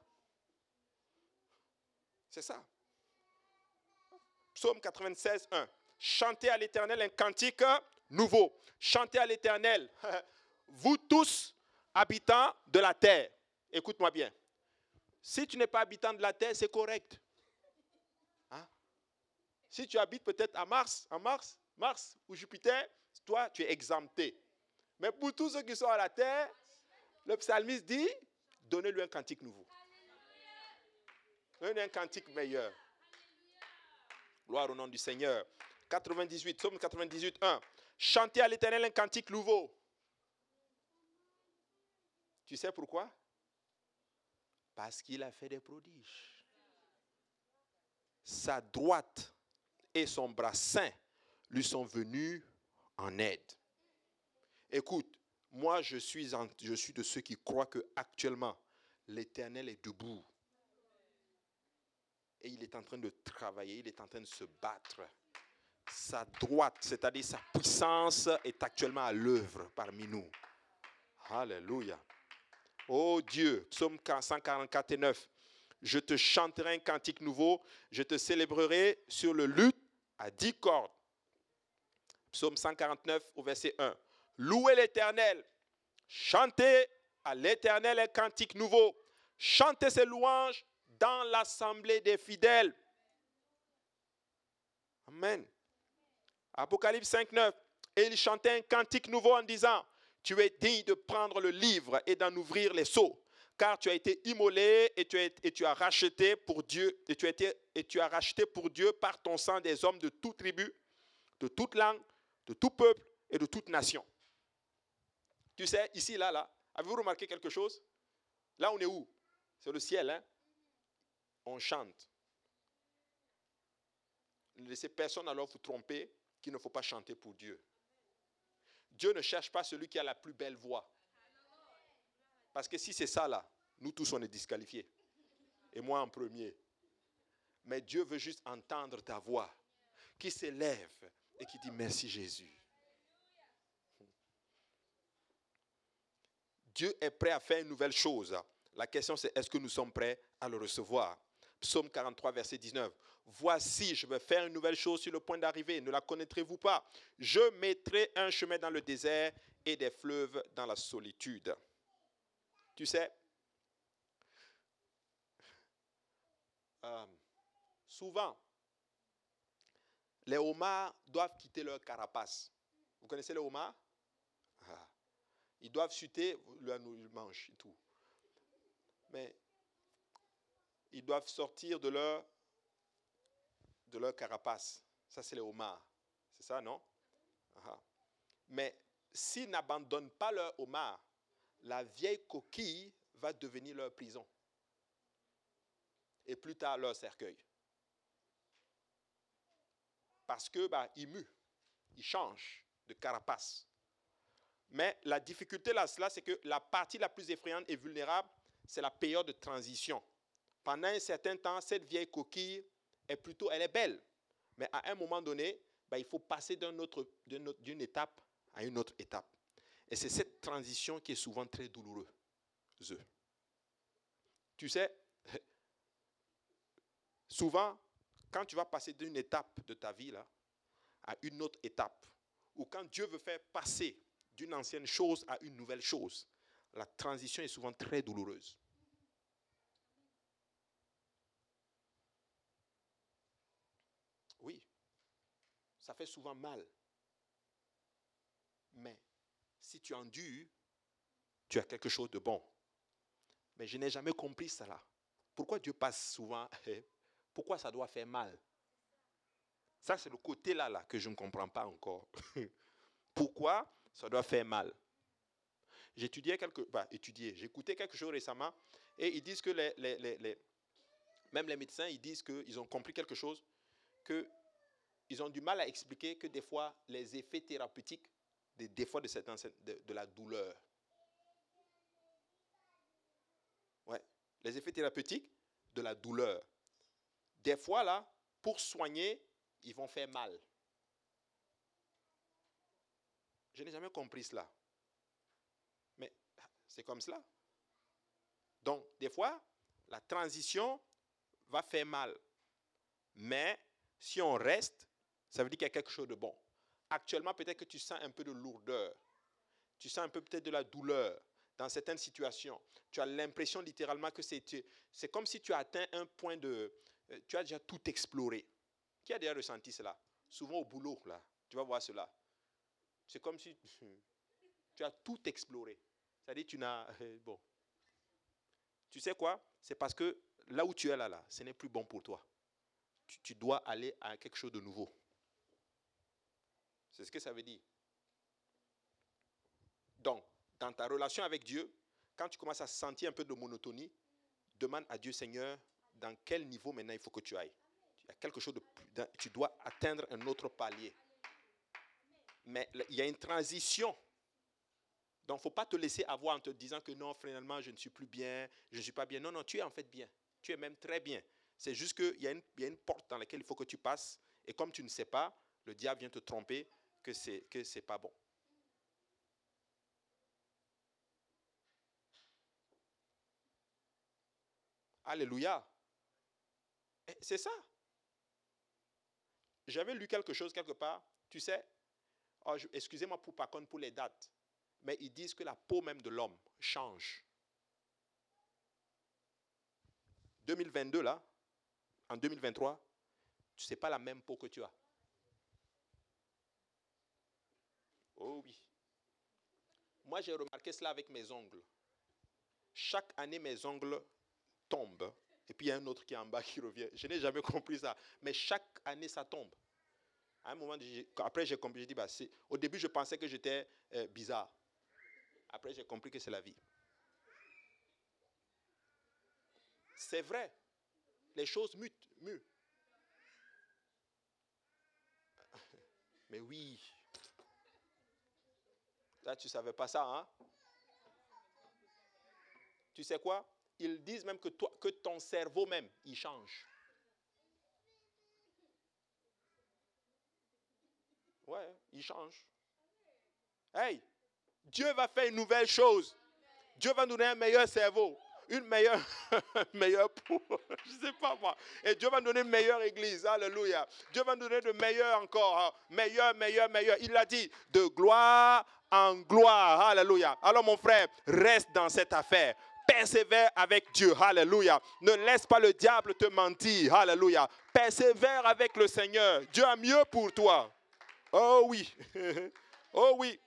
C'est ça. Psaume 96, 1. Chantez à l'Éternel un cantique nouveau. Chantez à l'Éternel. Vous tous, habitants de la terre. Écoute-moi bien. Si tu n'es pas habitant de la terre, c'est correct. Si tu habites peut-être à Mars, en Mars, Mars ou Jupiter, toi, tu es exempté. Mais pour tous ceux qui sont à la terre, le psalmiste dit, donnez-lui un cantique nouveau. Donnez-lui un cantique meilleur. Gloire au nom du Seigneur. 98, Psaume 98, 1. Chantez à l'Éternel un cantique nouveau. Tu sais pourquoi? Parce qu'il a fait des prodiges. Sa droite et son bras saint lui sont venus en aide. Écoute, moi je suis, de ceux qui croient que actuellement l'Éternel est debout. Et il est en train de travailler, il est en train de se battre. Sa droite, c'est-à-dire sa puissance, est actuellement à l'œuvre parmi nous. Alléluia. Oh Dieu, psaume 144 et 9. Je te chanterai un cantique nouveau, je te célébrerai sur le luth à dix cordes. Psaume 149 au verset 1. Louez l'Éternel, chantez à l'Éternel un cantique nouveau, chantez ses louanges dans l'assemblée des fidèles. Amen. Apocalypse 5, 9. Et il chantait un cantique nouveau en disant, tu es digne de prendre le livre et d'en ouvrir les seaux, car tu as été immolé et tu, as, racheté pour Dieu, et tu, as et tu as racheté pour Dieu par ton sang des hommes de toute tribu, de toute langue, de tout peuple et de toute nation. Tu sais, ici, là, là, avez-vous remarqué quelque chose? Là, on est où? C'est le ciel, hein? On chante. Ne laissez personne alors vous tromper qu'il ne faut pas chanter pour Dieu. Dieu ne cherche pas celui qui a la plus belle voix. Parce que si c'est ça là, nous tous on est disqualifiés. Et moi en premier. Mais Dieu veut juste entendre ta voix qui s'élève et qui dit merci Jésus. Dieu est prêt à faire une nouvelle chose. La question c'est est-ce que nous sommes prêts à le recevoir? Psaume 43, verset 19. Voici, je vais faire une nouvelle chose sur le point d'arriver. Ne la connaîtrez-vous pas? Je mettrai un chemin dans le désert et des fleuves dans la solitude. Tu sais, euh, souvent, les homards doivent quitter leur carapace. Vous connaissez les homards? Ils doivent chuter, leur manche et tout. Mais ils doivent sortir de leur, de leur carapace. Ça, c'est les homards. C'est ça, non? Mais s'ils n'abandonnent pas leur homard, la vieille coquille va devenir leur prison. Et plus tard, leur cercueil. Parce que bah, muent, ils changent de carapace. Mais la difficulté là, c'est que la partie la plus effrayante et vulnérable, c'est la période de transition. Pendant un certain temps, cette vieille coquille est plutôt, elle est belle. Mais à un moment donné, ben, il faut passer d'une étape à une autre étape. Et c'est cette transition qui est souvent très douloureuse. Tu sais, souvent, quand tu vas passer d'une étape de ta vie là, à une autre étape, ou quand Dieu veut faire passer d'une ancienne chose à une nouvelle chose, la transition est souvent très douloureuse. ça fait souvent mal. Mais si tu endures, tu as quelque chose de bon. Mais je n'ai jamais compris cela. Pourquoi Dieu passe souvent Pourquoi ça doit faire mal? Ça, c'est le côté là, là que je ne comprends pas encore. Pourquoi ça doit faire mal J'étudiais quelque, bah, étudié, j'écoutais quelque chose récemment et ils disent que les, les, même les médecins, ils disent qu'ils ont compris quelque chose, que ils ont du mal à expliquer que des fois, les effets thérapeutiques, des, fois de, cette, de la douleur. Ouais, les effets thérapeutiques de la douleur. Des fois, là, pour soigner, ils vont faire mal. Je n'ai jamais compris cela. Mais c'est comme cela. Donc, des fois, la transition va faire mal. Mais si on reste, ça veut dire qu'il y a quelque chose de bon. Actuellement, peut-être que tu sens un peu de lourdeur. Tu sens un peu peut-être de la douleur dans certaines situations. Tu as l'impression littéralement que c'est, comme si tu as atteint un point de... Euh, tu as déjà tout exploré. Qui a déjà ressenti cela? Souvent au boulot, là, tu vas voir cela. C'est comme si tu as tout exploré. C'est-à-dire tu n'as... Bon. Tu sais quoi? C'est parce que là où tu es là, là, ce n'est plus bon pour toi. tu dois aller à quelque chose de nouveau. C'est ce que ça veut dire. Donc, dans ta relation avec Dieu, quand tu commences à sentir un peu de monotonie, demande à Dieu, Seigneur, dans quel niveau maintenant il faut que tu ailles? Il y a quelque chose de plus. Tu dois atteindre un autre palier. Mais il y a une transition. Donc, il ne faut pas te laisser avoir en te disant que non, finalement, je ne suis plus bien, je ne suis pas bien. Non, non, tu es en fait bien. Tu es même très bien. C'est juste qu'il y, y, a une porte dans laquelle il faut que tu passes. Et comme tu ne sais pas, le diable vient te tromper que ce n'est pas bon. Alléluia. Eh, c'est ça. J'avais lu quelque chose quelque part. Tu sais, oh, excusez-moi pour, pour les dates, mais ils disent que la peau même de l'homme change. 2022, là, en 2023, tu sais pas la même peau que tu as. Oh oui. Moi, j'ai remarqué cela avec mes ongles. Chaque année, mes ongles tombent. Et puis, il y a un autre qui est en bas qui revient. Je n'ai jamais compris ça. Mais chaque année, ça tombe. À un moment, après, j'ai compris. J'ai dit, bah, au début, je pensais que j'étais euh, bizarre. Après, j'ai compris que c'est la vie. C'est vrai. Les choses mutent, muent. Mais oui. Là, tu ne savais pas ça, hein? Tu sais quoi? Ils disent même que, toi, que ton cerveau même, il change. Ouais, il change. Hey, Dieu va faire une nouvelle chose. Dieu va nous donner un meilleur cerveau, une meilleure, meilleure peau, je ne sais pas moi. Et Dieu va nous donner une meilleure église, alléluia. Dieu va nous donner de meilleur encore, hein. meilleur, meilleur, meilleur. Il l'a dit, de gloire en gloire, alléluia. Alors mon frère, reste dans cette affaire. Persévère avec Dieu, alléluia. Ne laisse pas le diable te mentir, alléluia. Persévère avec le Seigneur. Dieu a mieux pour toi. Oh oui, oh oui.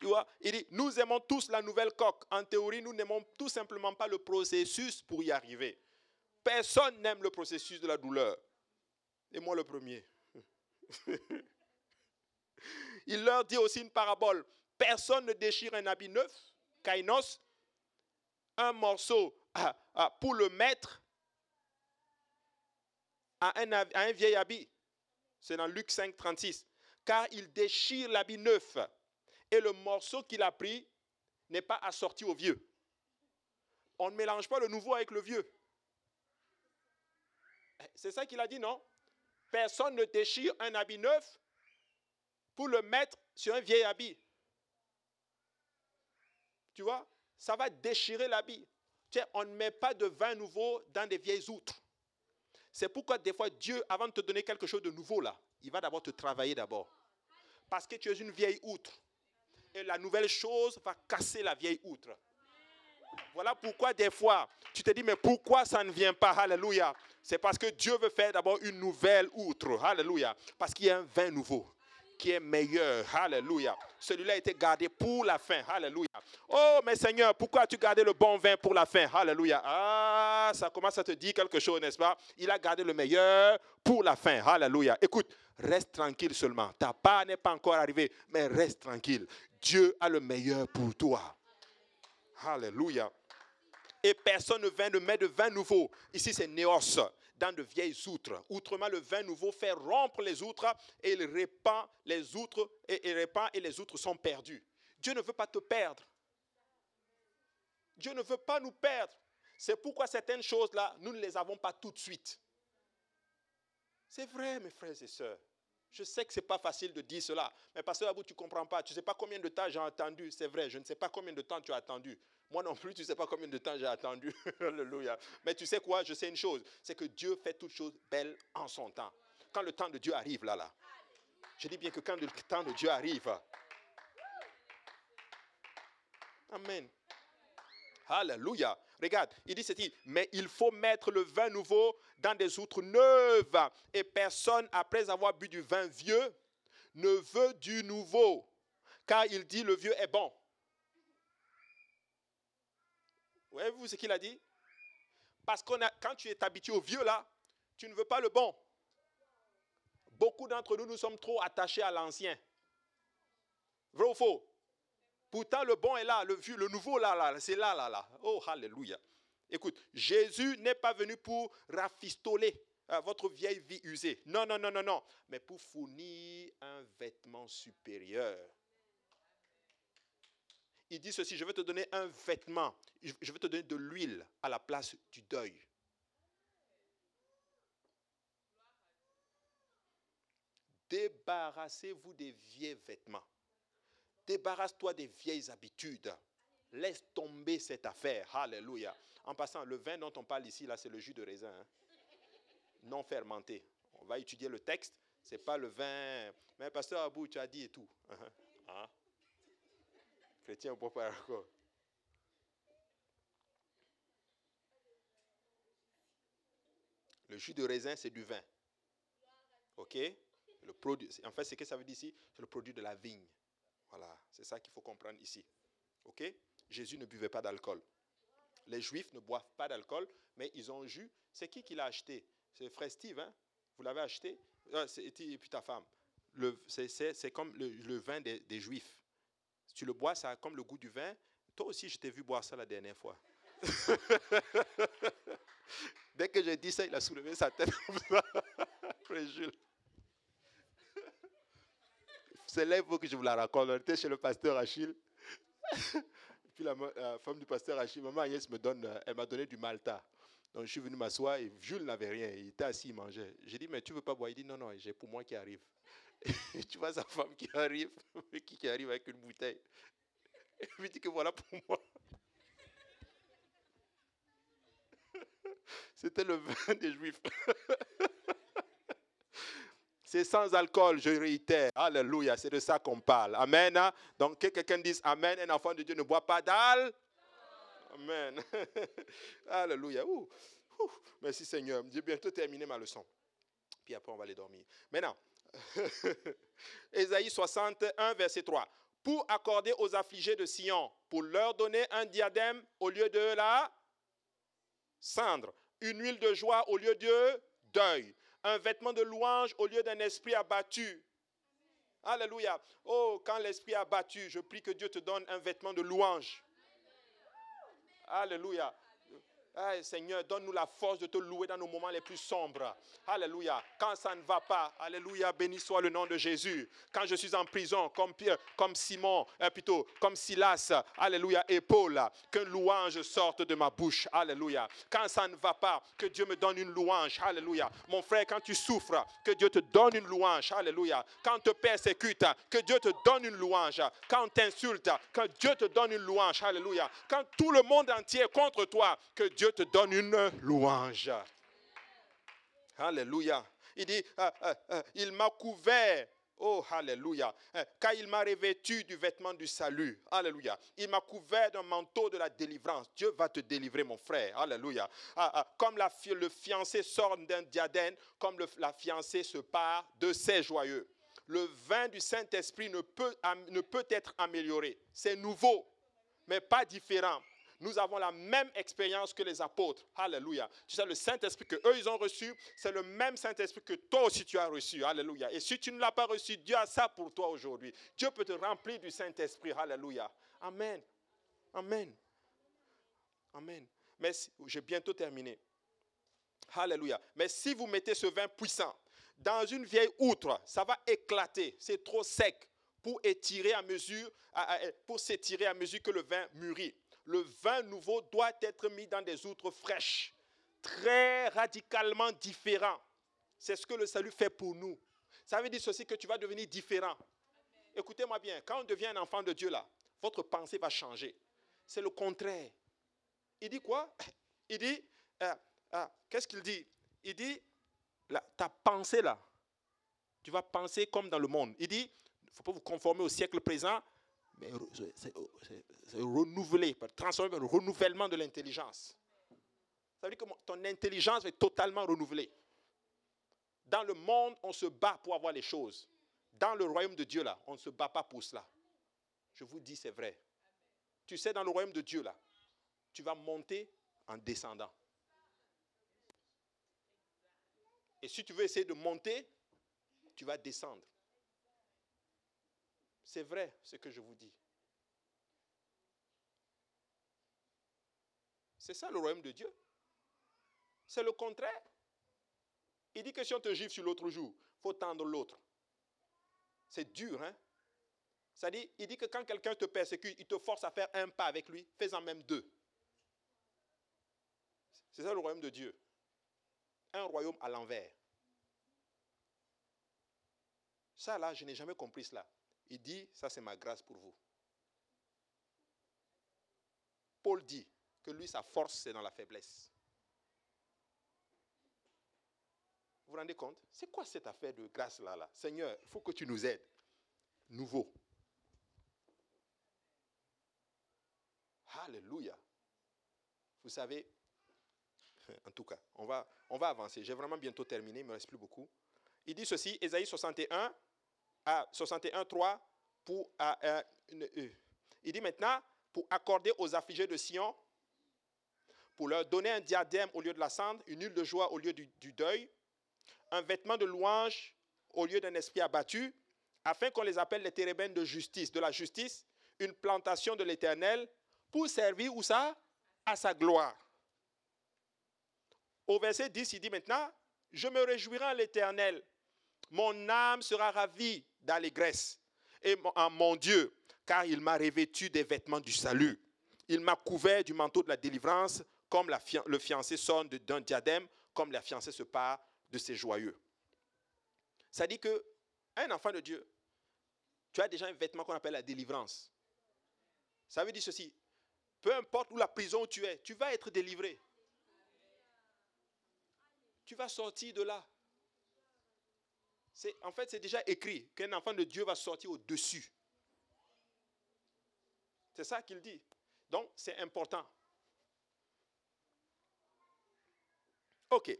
Tu vois, il dit, nous aimons tous la nouvelle coque. En théorie, nous n'aimons tout simplement pas le processus pour y arriver. Personne n'aime le processus de la douleur. Et moi le premier. il leur dit aussi une parabole. Personne ne déchire un habit neuf, kainos, un morceau ah, ah, pour le mettre à un, à un vieil habit. C'est dans Luc 5, 36. Car il déchire l'habit neuf et le morceau qu'il a pris n'est pas assorti au vieux. On ne mélange pas le nouveau avec le vieux. C'est ça qu'il a dit, non? Personne ne déchire un habit neuf pour le mettre sur un vieil habit. Tu vois? Ça va déchirer l'habit. on ne met pas de vin nouveau dans des vieilles outres. C'est pourquoi des fois Dieu, avant de te donner quelque chose de nouveau là, il va d'abord te travailler d'abord. Parce que tu es une vieille outre et la nouvelle chose va casser la vieille outre. Voilà pourquoi des fois, tu te dis, mais pourquoi ça ne vient pas? Alléluia. C'est parce que Dieu veut faire d'abord une nouvelle outre. Alléluia. Parce qu'il y a un vin nouveau qui est meilleur. Alléluia. Celui-là a été gardé pour la fin. Alléluia. Oh, mais Seigneur, pourquoi as-tu gardé le bon vin pour la fin? Alléluia. Ah, ça commence à te dire quelque chose, n'est-ce pas? Il a gardé le meilleur pour la fin. Alléluia. Écoute, reste tranquille seulement. Ta part n'est pas encore arrivée, mais reste tranquille. Dieu a le meilleur pour toi. Alléluia. Et personne ne vient de mettre de vin nouveau. Ici, c'est néos, dans de vieilles outres. Outrement, le vin nouveau fait rompre les outres et il répand les outres et, répand et les outres sont perdues. Dieu ne veut pas te perdre. Dieu ne veut pas nous perdre. C'est pourquoi certaines choses-là, nous ne les avons pas tout de suite. C'est vrai, mes frères et sœurs. Je sais que ce n'est pas facile de dire cela, mais parce que tu ne comprends pas. Tu ne sais pas combien de temps j'ai attendu. C'est vrai, je ne sais pas combien de temps tu as attendu. Moi non plus, tu ne sais pas combien de temps j'ai attendu. Alléluia. Mais tu sais quoi? Je sais une chose c'est que Dieu fait toutes choses belles en son temps. Quand le temps de Dieu arrive, là, là. Je dis bien que quand le temps de Dieu arrive. Amen. Alléluia. Regarde, il dit ceci, mais il faut mettre le vin nouveau dans des outres neuves. Et personne, après avoir bu du vin vieux, ne veut du nouveau. Car il dit le vieux est bon. Voyez-vous ce qu'il a dit? Parce que quand tu es habitué au vieux, là, tu ne veux pas le bon. Beaucoup d'entre nous, nous sommes trop attachés à l'ancien. Vrai ou faux? Pourtant, le bon est là, le vieux, le nouveau là, là, c'est là, là, là. Oh, alléluia. Écoute, Jésus n'est pas venu pour rafistoler euh, votre vieille vie usée. Non, non, non, non, non. Mais pour fournir un vêtement supérieur. Il dit ceci, je vais te donner un vêtement, je vais te donner de l'huile à la place du deuil. Débarrassez-vous des vieux vêtements. Débarrasse-toi des vieilles habitudes. Laisse tomber cette affaire. Alléluia. En passant, le vin dont on parle ici, là, c'est le jus de raisin. Hein. Non fermenté. On va étudier le texte. Ce n'est pas le vin. Mais pasteur Abou, tu as dit et tout. Hein? Chrétien, on pas encore. Le jus de raisin, c'est du vin. OK? Le produit, En fait, ce que ça veut dire ici, c'est le produit de la vigne. Voilà, c'est ça qu'il faut comprendre ici. OK? Jésus ne buvait pas d'alcool. Les Juifs ne boivent pas d'alcool, mais ils ont un. C'est qui qui l'a acheté? C'est frère Steve, hein? Vous l'avez acheté? Ah, Et puis ta femme. C'est comme le, vin des, des, Juifs. Si tu le bois, ça a comme le goût du vin. Toi aussi, je t'ai vu boire ça la dernière fois. Dès que j'ai dit ça, il a soulevé sa tête comme. Jules. C'est là que je vous la raconte. On était chez le pasteur Achille. Puis la, femme du pasteur Achille, maman Agnès me donne, euh, elle m'a donné du Malta. Donc je suis venu m'asseoir et Jules n'avait rien. Il était assis, il mangeait. J'ai dit, mais tu veux pas boire? Il dit, non, non, j'ai pour moi qui arrive. Et tu vois sa femme qui arrive, qui, arrive avec une bouteille. Et lui dit que voilà pour moi. C'était le vin des Juifs. C'est sans alcool, je réitère. Alléluia, c'est de ça qu'on parle. Amen. Donc, que quelqu'un dise Amen, un enfant de Dieu ne boit pas d'al. Amen. Alléluia. Merci Seigneur. J'ai bientôt terminé ma leçon. Puis après, on va aller dormir. Maintenant, Ésaïe 61, verset 3. Pour accorder aux affligés de Sion, pour leur donner un diadème au lieu de la cendre, une huile de joie au lieu de deuil, un vêtement de louange au lieu d'un esprit abattu. Alléluia. Oh, quand l'esprit abattu, je prie que Dieu te donne un vêtement de louange. Alléluia. Seigneur, donne-nous la force de te louer dans nos moments les plus sombres. Alléluia. Quand ça ne va pas, Alléluia, béni soit le nom de Jésus. Quand je suis en prison, comme Pierre, comme Simon, euh, plutôt, comme Silas, Alléluia, et Paul, qu'une louange sorte de ma bouche. Alléluia. Quand ça ne va pas, que Dieu me donne une louange. Alléluia. Mon frère, quand tu souffres, que Dieu te donne une louange. Alléluia. Quand on te persécute, que Dieu te donne une louange. Quand on t'insulte, que Dieu te donne une louange. Alléluia. Quand tout le monde entier est contre toi, que Dieu te donne une louange. Alléluia. Il dit, euh, euh, euh, il m'a couvert. Oh, alléluia. Car il m'a revêtu du vêtement du salut. Alléluia. Il m'a couvert d'un manteau de la délivrance. Dieu va te délivrer, mon frère. Alléluia. Ah, ah, comme le fiancé sort d'un diadème, comme la fiancée se part de ses joyeux. Le vin du Saint-Esprit ne peut, ne peut être amélioré. C'est nouveau, mais pas différent nous avons la même expérience que les apôtres. Alléluia. Tu sais, le Saint-Esprit que eux, ils ont reçu, c'est le même Saint-Esprit que toi aussi tu as reçu. Alléluia. Et si tu ne l'as pas reçu, Dieu a ça pour toi aujourd'hui. Dieu peut te remplir du Saint-Esprit. Alléluia. Amen. Amen. Amen. Mais j'ai bientôt terminé. Alléluia. Mais si vous mettez ce vin puissant dans une vieille outre, ça va éclater. C'est trop sec pour étirer à mesure, pour s'étirer à mesure que le vin mûrit le vin nouveau doit être mis dans des outres fraîches, très radicalement différents. C'est ce que le salut fait pour nous. Ça veut dire ceci que tu vas devenir différent. Écoutez-moi bien, quand on devient un enfant de Dieu là, votre pensée va changer. C'est le contraire. Il dit quoi? Il dit, euh, euh, qu'est-ce qu'il dit? Il dit, ta pensée là, tu vas penser comme dans le monde. Il dit, il ne faut pas vous conformer au siècle présent, c'est renouvelé, transformé le renouvellement de l'intelligence. Ça veut dire que ton intelligence est totalement renouvelée. Dans le monde, on se bat pour avoir les choses. Dans le royaume de Dieu, là, on ne se bat pas pour cela. Je vous dis, c'est vrai. Tu sais, dans le royaume de Dieu, là, tu vas monter en descendant. Et si tu veux essayer de monter, tu vas descendre. C'est vrai ce que je vous dis. C'est ça le royaume de Dieu. C'est le contraire. Il dit que si on te gifle sur l'autre jour, il faut tendre l'autre. C'est dur, hein? Ça dit, il dit que quand quelqu'un te persécute, il te force à faire un pas avec lui, fais-en même deux. C'est ça le royaume de Dieu. Un royaume à l'envers. Ça, là, je n'ai jamais compris cela. Il dit, ça c'est ma grâce pour vous. Paul dit que lui, sa force, c'est dans la faiblesse. Vous vous rendez compte? C'est quoi cette affaire de grâce-là là? Seigneur, il faut que tu nous aides. Nouveau. Alléluia. Vous savez, en tout cas, on va, on va avancer. J'ai vraiment bientôt terminé, il ne me reste plus beaucoup. Il dit ceci, Ésaïe 61, à 61, 3, pour, euh, il dit maintenant, pour accorder aux affligés de Sion, pour leur donner un diadème au lieu de la cendre, une huile de joie au lieu du, du deuil, un vêtement de louange au lieu d'un esprit abattu, afin qu'on les appelle les térébènes de justice, de la justice, une plantation de l'éternel, pour servir où ça? À sa gloire. Au verset 10, il dit maintenant, je me réjouirai en l'éternel, mon âme sera ravie d'allégresse, et en mon Dieu, car il m'a revêtu des vêtements du salut. Il m'a couvert du manteau de la délivrance, comme le fiancé sonne d'un diadème, comme la fiancée se part de ses joyeux. Ça dit que un enfant de Dieu, tu as déjà un vêtement qu'on appelle la délivrance. Ça veut dire ceci, peu importe où la prison où tu es, tu vas être délivré. Tu vas sortir de là. En fait, c'est déjà écrit qu'un enfant de Dieu va sortir au-dessus. C'est ça qu'il dit. Donc, c'est important. OK.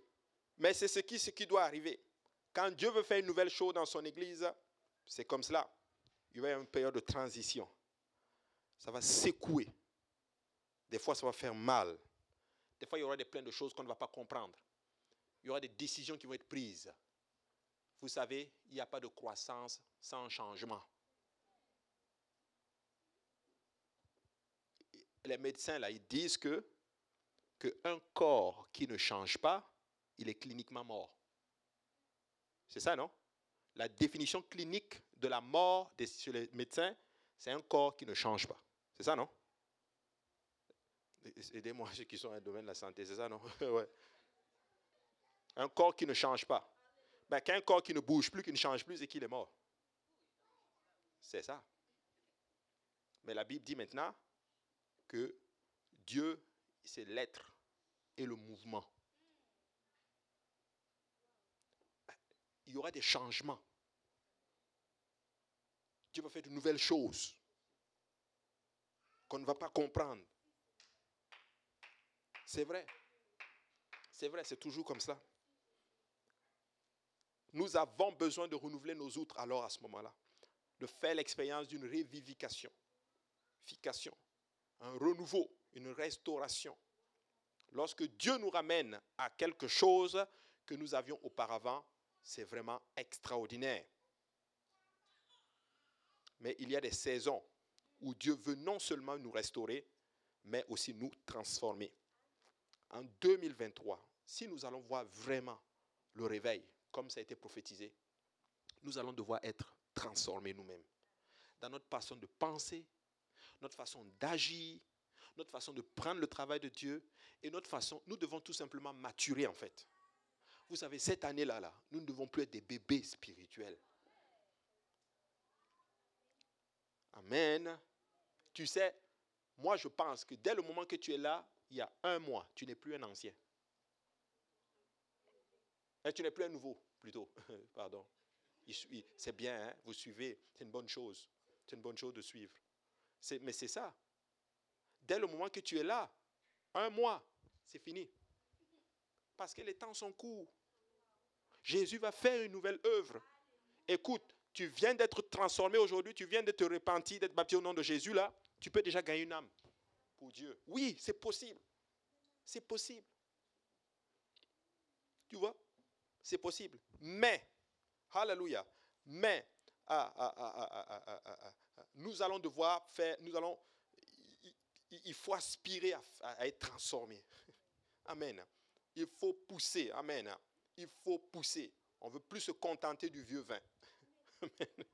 Mais c'est ce qui, doit arriver. Quand Dieu veut faire une nouvelle chose dans son église, c'est comme cela. Il y avoir une période de transition. Ça va secouer. Des fois, ça va faire mal. Des fois, il y aura des plein de choses qu'on ne va pas comprendre. Il y aura des décisions qui vont être prises. Vous savez, il n'y a pas de croissance sans changement. Les médecins, là, ils disent que qu'un corps qui ne change pas, il est cliniquement mort. C'est ça, non? La définition clinique de la mort des, chez les médecins, c'est un corps qui ne change pas. C'est ça, non? Aidez-moi ceux qui sont dans le domaine de la santé, c'est ça, non? Un corps qui ne change pas. Ben, qu'un corps qui ne bouge plus, qui ne change plus et qu'il est mort? C'est ça. Mais la Bible dit maintenant que Dieu, c'est l'être et le mouvement. Il y aura des changements. Dieu va faire de nouvelles choses qu'on ne va pas comprendre. C'est vrai. C'est vrai, c'est toujours comme ça. Nous avons besoin de renouveler nos outres alors à ce moment-là, de faire l'expérience d'une révivification, un renouveau, une restauration. Lorsque Dieu nous ramène à quelque chose que nous avions auparavant, c'est vraiment extraordinaire. Mais il y a des saisons où Dieu veut non seulement nous restaurer, mais aussi nous transformer en 2023, si nous allons voir vraiment le réveil, comme ça a été prophétisé, nous allons devoir être transformés nous-mêmes. Dans notre façon de penser, notre façon d'agir, notre façon de prendre le travail de Dieu et notre façon, nous devons tout simplement maturer en fait. Vous savez, cette année-là, là, nous ne devons plus être des bébés spirituels. Amen. Tu sais, moi je pense que dès le moment que tu es là, il y a un mois, tu n'es plus un ancien. Et eh, tu n'es plus un nouveau, plutôt. Pardon. C'est bien, hein? vous suivez. C'est une bonne chose. C'est une bonne chose de suivre. Mais c'est ça. Dès le moment que tu es là, un mois, c'est fini. Parce que les temps sont courts. Jésus va faire une nouvelle œuvre. Écoute, tu viens d'être transformé aujourd'hui, tu viens de te repentir, d'être baptisé au nom de Jésus, là, tu peux déjà gagner une âme pour Dieu. Oui, c'est possible. C'est possible. Tu vois? C'est possible. Mais, hallelujah, mais, ah, ah, ah, nous allons devoir faire, nous allons, il faut aspirer à, être transformé. Amen. Il faut pousser. Amen. Il faut pousser. On ne veut plus se contenter du vieux vin. Amen.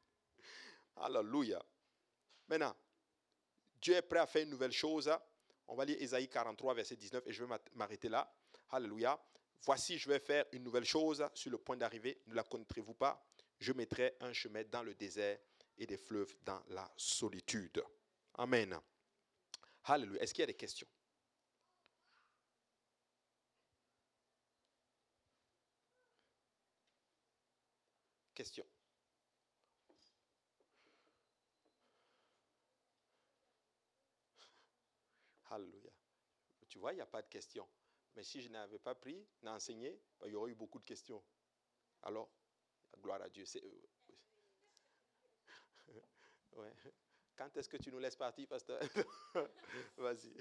Alléluia. Maintenant, Dieu est prêt à faire une nouvelle chose. On va lire Ésaïe 43, verset 19, et je vais m'arrêter là. Alléluia. Voici, je vais faire une nouvelle chose sur le point d'arriver. Ne la connaîtrez-vous pas Je mettrai un chemin dans le désert et des fleuves dans la solitude. Amen. Alléluia. Est-ce qu'il y a des questions? Questions Alléluia. Tu vois, il n'y a pas de questions. Mais si je n'avais pas pris, n'enseigné, ben, il y aurait eu beaucoup de questions. Alors, gloire à Dieu. Euh, ouais. Quand est-ce que tu nous laisses partir, pasteur? Vas-y.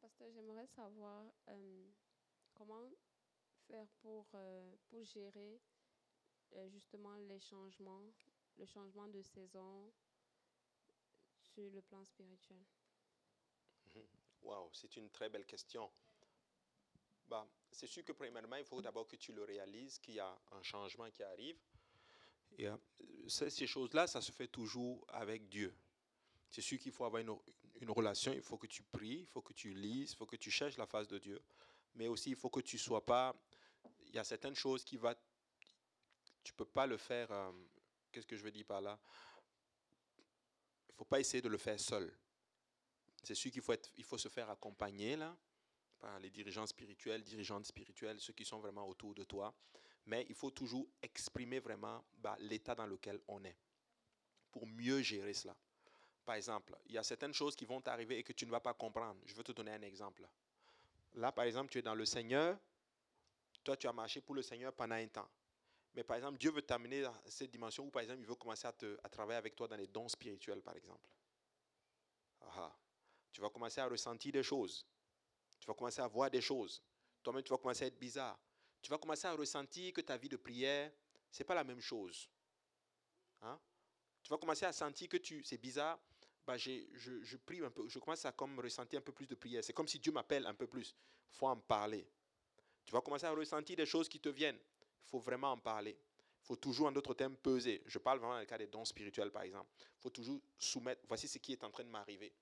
Pasteur, j'aimerais savoir euh, comment faire pour, euh, pour gérer justement les changements, le changement de saison sur le plan spirituel? Wow, c'est une très belle question. Bah, c'est sûr que premièrement, il faut d'abord que tu le réalises qu'il y a un changement qui arrive. Et euh, ces choses-là, ça se fait toujours avec Dieu. C'est sûr qu'il faut avoir une, relation, il faut que tu pries, il faut que tu lises, il faut que tu cherches la face de Dieu. Mais aussi, il faut que tu sois pas... Il y a certaines choses qui vont... Tu ne peux pas le faire... Euh, qu'est-ce que je veux dire par là? Il ne faut pas essayer de le faire seul. C'est sûr qu'il faut, être, faut se faire accompagner, là par les dirigeants spirituels, dirigeantes spirituelles, ceux qui sont vraiment autour de toi. Mais il faut toujours exprimer vraiment bah, l'état dans lequel on est pour mieux gérer cela. Par exemple, il y a certaines choses qui vont t'arriver et que tu ne vas pas comprendre. Je veux te donner un exemple. Là, par exemple, tu es dans le Seigneur. Toi, tu as marché pour le Seigneur pendant un temps. Mais par exemple, Dieu veut t'amener dans cette dimension où, par exemple, il veut commencer à, te, à travailler avec toi dans les dons spirituels, par exemple. Tu vas commencer à ressentir des choses. Tu vas commencer à voir des choses. Toi-même, tu vas commencer à être bizarre. Tu vas commencer à ressentir que ta vie de prière, ce n'est pas la même chose. Hein? Tu vas commencer à sentir que tu, c'est bizarre. Bah, je, je, prie un peu, je commence à comme ressentir un peu plus de prière. C'est comme si Dieu m'appelle un peu plus. Il faut en parler. Tu vas commencer à ressentir des choses qui te viennent. Il faut vraiment en parler. Il faut toujours, en d'autres termes, peser. Je parle vraiment dans le cas des dons spirituels, par exemple. Il faut toujours soumettre. Voici ce qui est en train de m'arriver.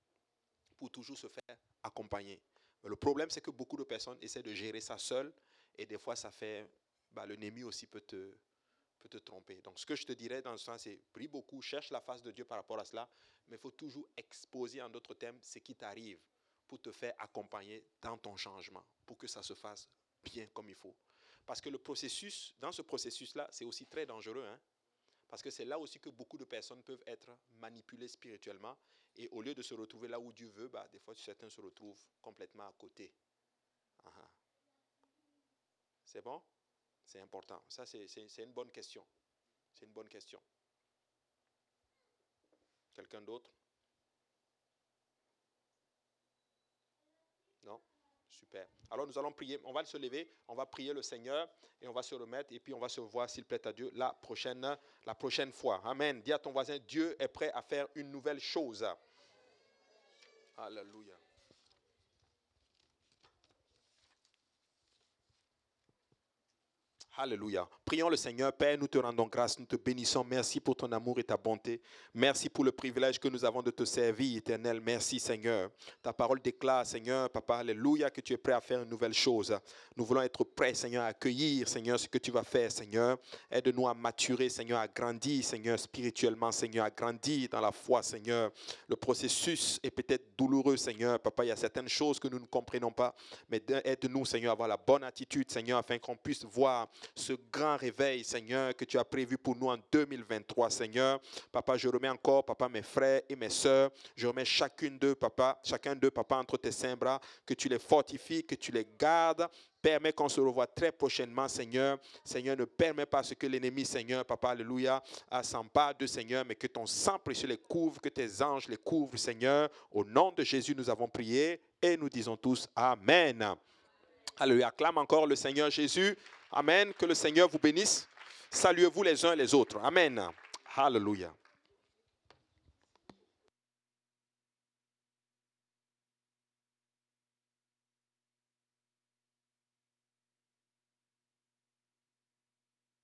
Pour toujours se faire accompagner le problème, c'est que beaucoup de personnes essaient de gérer ça seul et des fois, ça fait. Bah, le Némi aussi peut te, peut te tromper. Donc, ce que je te dirais dans ce sens, c'est prie beaucoup, cherche la face de Dieu par rapport à cela, mais il faut toujours exposer en d'autres termes ce qui t'arrive pour te faire accompagner dans ton changement, pour que ça se fasse bien comme il faut. Parce que le processus, dans ce processus-là, c'est aussi très dangereux. Hein? Parce que c'est là aussi que beaucoup de personnes peuvent être manipulées spirituellement. Et au lieu de se retrouver là où Dieu veut, bah, des fois certains se retrouvent complètement à côté. C'est bon? C'est important. Ça, c'est une bonne question. C'est une bonne question. Quelqu'un d'autre Non Super. Alors nous allons prier. On va se lever, on va prier le Seigneur et on va se remettre et puis on va se voir s'il plaît à Dieu la prochaine, la prochaine fois. Amen. Dis à ton voisin, Dieu est prêt à faire une nouvelle chose. Alléluia. Alléluia. Prions le Seigneur. Père, nous te rendons grâce, nous te bénissons. Merci pour ton amour et ta bonté. Merci pour le privilège que nous avons de te servir, éternel. Merci, Seigneur. Ta parole déclare, Seigneur, Papa, Alléluia, que tu es prêt à faire une nouvelle chose. Nous voulons être prêts, Seigneur, à accueillir, Seigneur, ce que tu vas faire, Seigneur. Aide-nous à maturer, Seigneur, à grandir, Seigneur, spirituellement, Seigneur, à grandir dans la foi, Seigneur. Le processus est peut-être douloureux, Seigneur. Papa, il y a certaines choses que nous ne comprenons pas, mais aide-nous, Seigneur, à avoir la bonne attitude, Seigneur, afin qu'on puisse voir ce grand réveil, Seigneur, que tu as prévu pour nous en 2023, Seigneur. Papa, je remets encore, papa, mes frères et mes sœurs. Je remets chacune d'eux, papa, chacun d'eux, papa, entre tes saints bras, que tu les fortifies, que tu les gardes. Permets qu'on se revoie très prochainement, Seigneur. Seigneur, ne permets pas ce que l'ennemi, Seigneur, Papa, Alléluia, s'empare de Seigneur, mais que ton sang précieux les couvre, que tes anges les couvrent, Seigneur. Au nom de Jésus, nous avons prié et nous disons tous Amen. Alléluia. Acclame encore le Seigneur Jésus. Amen. Que le Seigneur vous bénisse. Saluez-vous les uns les autres. Amen. Hallelujah.